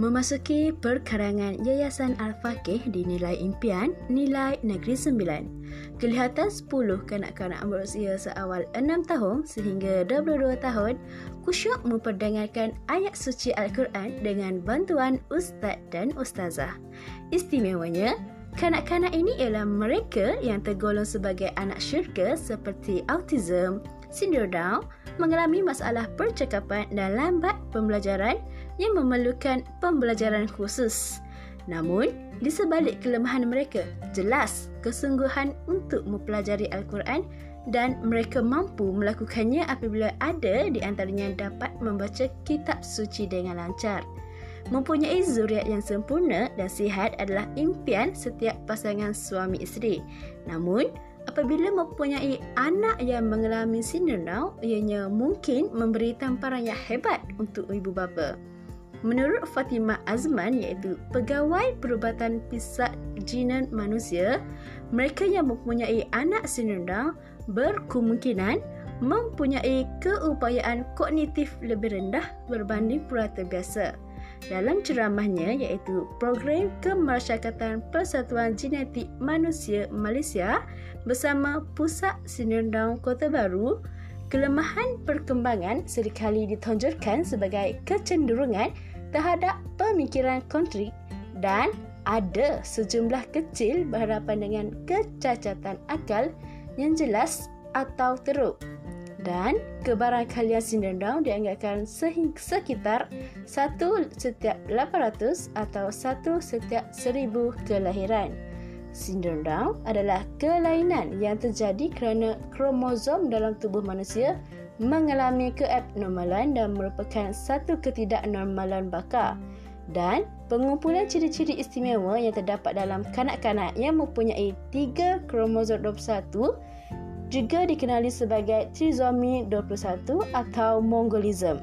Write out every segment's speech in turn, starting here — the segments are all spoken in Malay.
memasuki perkarangan Yayasan Al-Faqih di nilai impian nilai Negeri Sembilan. Kelihatan 10 kanak-kanak berusia seawal 6 tahun sehingga 22 tahun kusyuk memperdengarkan ayat suci Al-Quran dengan bantuan ustaz dan ustazah. Istimewanya, kanak-kanak ini ialah mereka yang tergolong sebagai anak syurga seperti autism, sindrom Down, mengalami masalah percakapan dan lambat pembelajaran yang memerlukan pembelajaran khusus. Namun, di sebalik kelemahan mereka, jelas kesungguhan untuk mempelajari Al-Quran dan mereka mampu melakukannya apabila ada di antaranya dapat membaca kitab suci dengan lancar. Mempunyai zuriat yang sempurna dan sihat adalah impian setiap pasangan suami isteri. Namun, apabila mempunyai anak yang mengalami sindrom Down, ianya mungkin memberi tamparan yang hebat untuk ibu bapa. Menurut Fatimah Azman iaitu pegawai perubatan pisat jinan manusia, mereka yang mempunyai anak sindrom berkemungkinan mempunyai keupayaan kognitif lebih rendah berbanding purata biasa. Dalam ceramahnya iaitu program kemasyarakatan Persatuan Genetik Manusia Malaysia bersama Pusat Down Kota Baru, kelemahan perkembangan seringkali ditonjolkan sebagai kecenderungan terhadap pemikiran kontrik dan ada sejumlah kecil berhadapan dengan kecacatan akal yang jelas atau teruk dan kebarangkalian sindrom Down dianggapkan sekitar satu setiap 800 atau satu setiap 1000 kelahiran. Sindrom Down adalah kelainan yang terjadi kerana kromosom dalam tubuh manusia mengalami keabnormalan dan merupakan satu ketidaknormalan bakar dan pengumpulan ciri-ciri istimewa yang terdapat dalam kanak-kanak yang mempunyai tiga kromosom 21 juga dikenali sebagai trisomi 21 atau mongolism.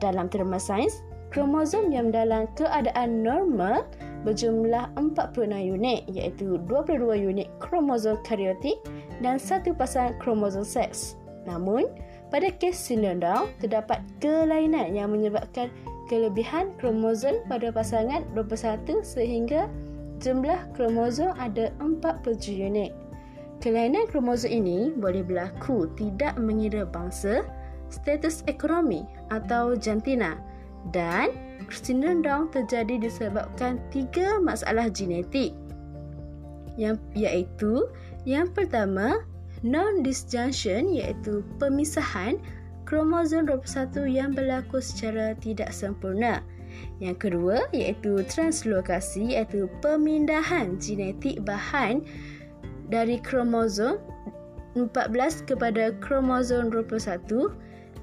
Dalam terma sains, kromosom yang dalam keadaan normal berjumlah 46 unit iaitu 22 unit kromosom karyotik dan satu pasang kromosom seks. Namun, pada kes sindrom Down, terdapat kelainan yang menyebabkan kelebihan kromosom pada pasangan 21 sehingga jumlah kromosom ada 47 unit. Kelainan kromosom ini boleh berlaku tidak mengira bangsa, status ekonomi atau jantina dan sindrom Down terjadi disebabkan tiga masalah genetik yang iaitu yang pertama non-disjunction iaitu pemisahan kromosom 21 yang berlaku secara tidak sempurna. Yang kedua iaitu translokasi iaitu pemindahan genetik bahan dari kromosom 14 kepada kromosom 21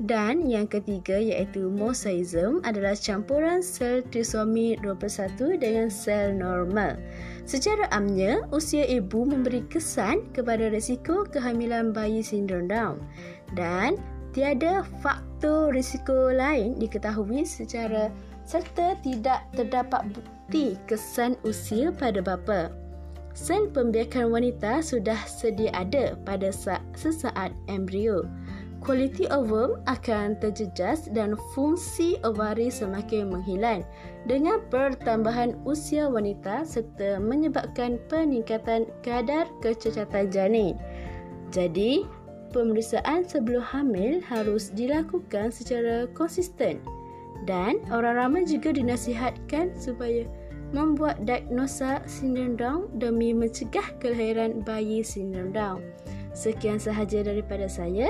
dan yang ketiga iaitu mosaism adalah campuran sel trisomi 21 dengan sel normal. Secara amnya, usia ibu memberi kesan kepada risiko kehamilan bayi sindrom Down dan tiada faktor risiko lain diketahui secara serta tidak terdapat bukti kesan usia pada bapa. Sel pembiakan wanita sudah sedia ada pada sesaat embrio kualiti ovum akan terjejas dan fungsi ovari semakin menghilang dengan pertambahan usia wanita serta menyebabkan peningkatan kadar kecacatan janin. Jadi, pemeriksaan sebelum hamil harus dilakukan secara konsisten dan orang ramai juga dinasihatkan supaya membuat diagnosa sindrom Down demi mencegah kelahiran bayi sindrom Down. Sekian sahaja daripada saya.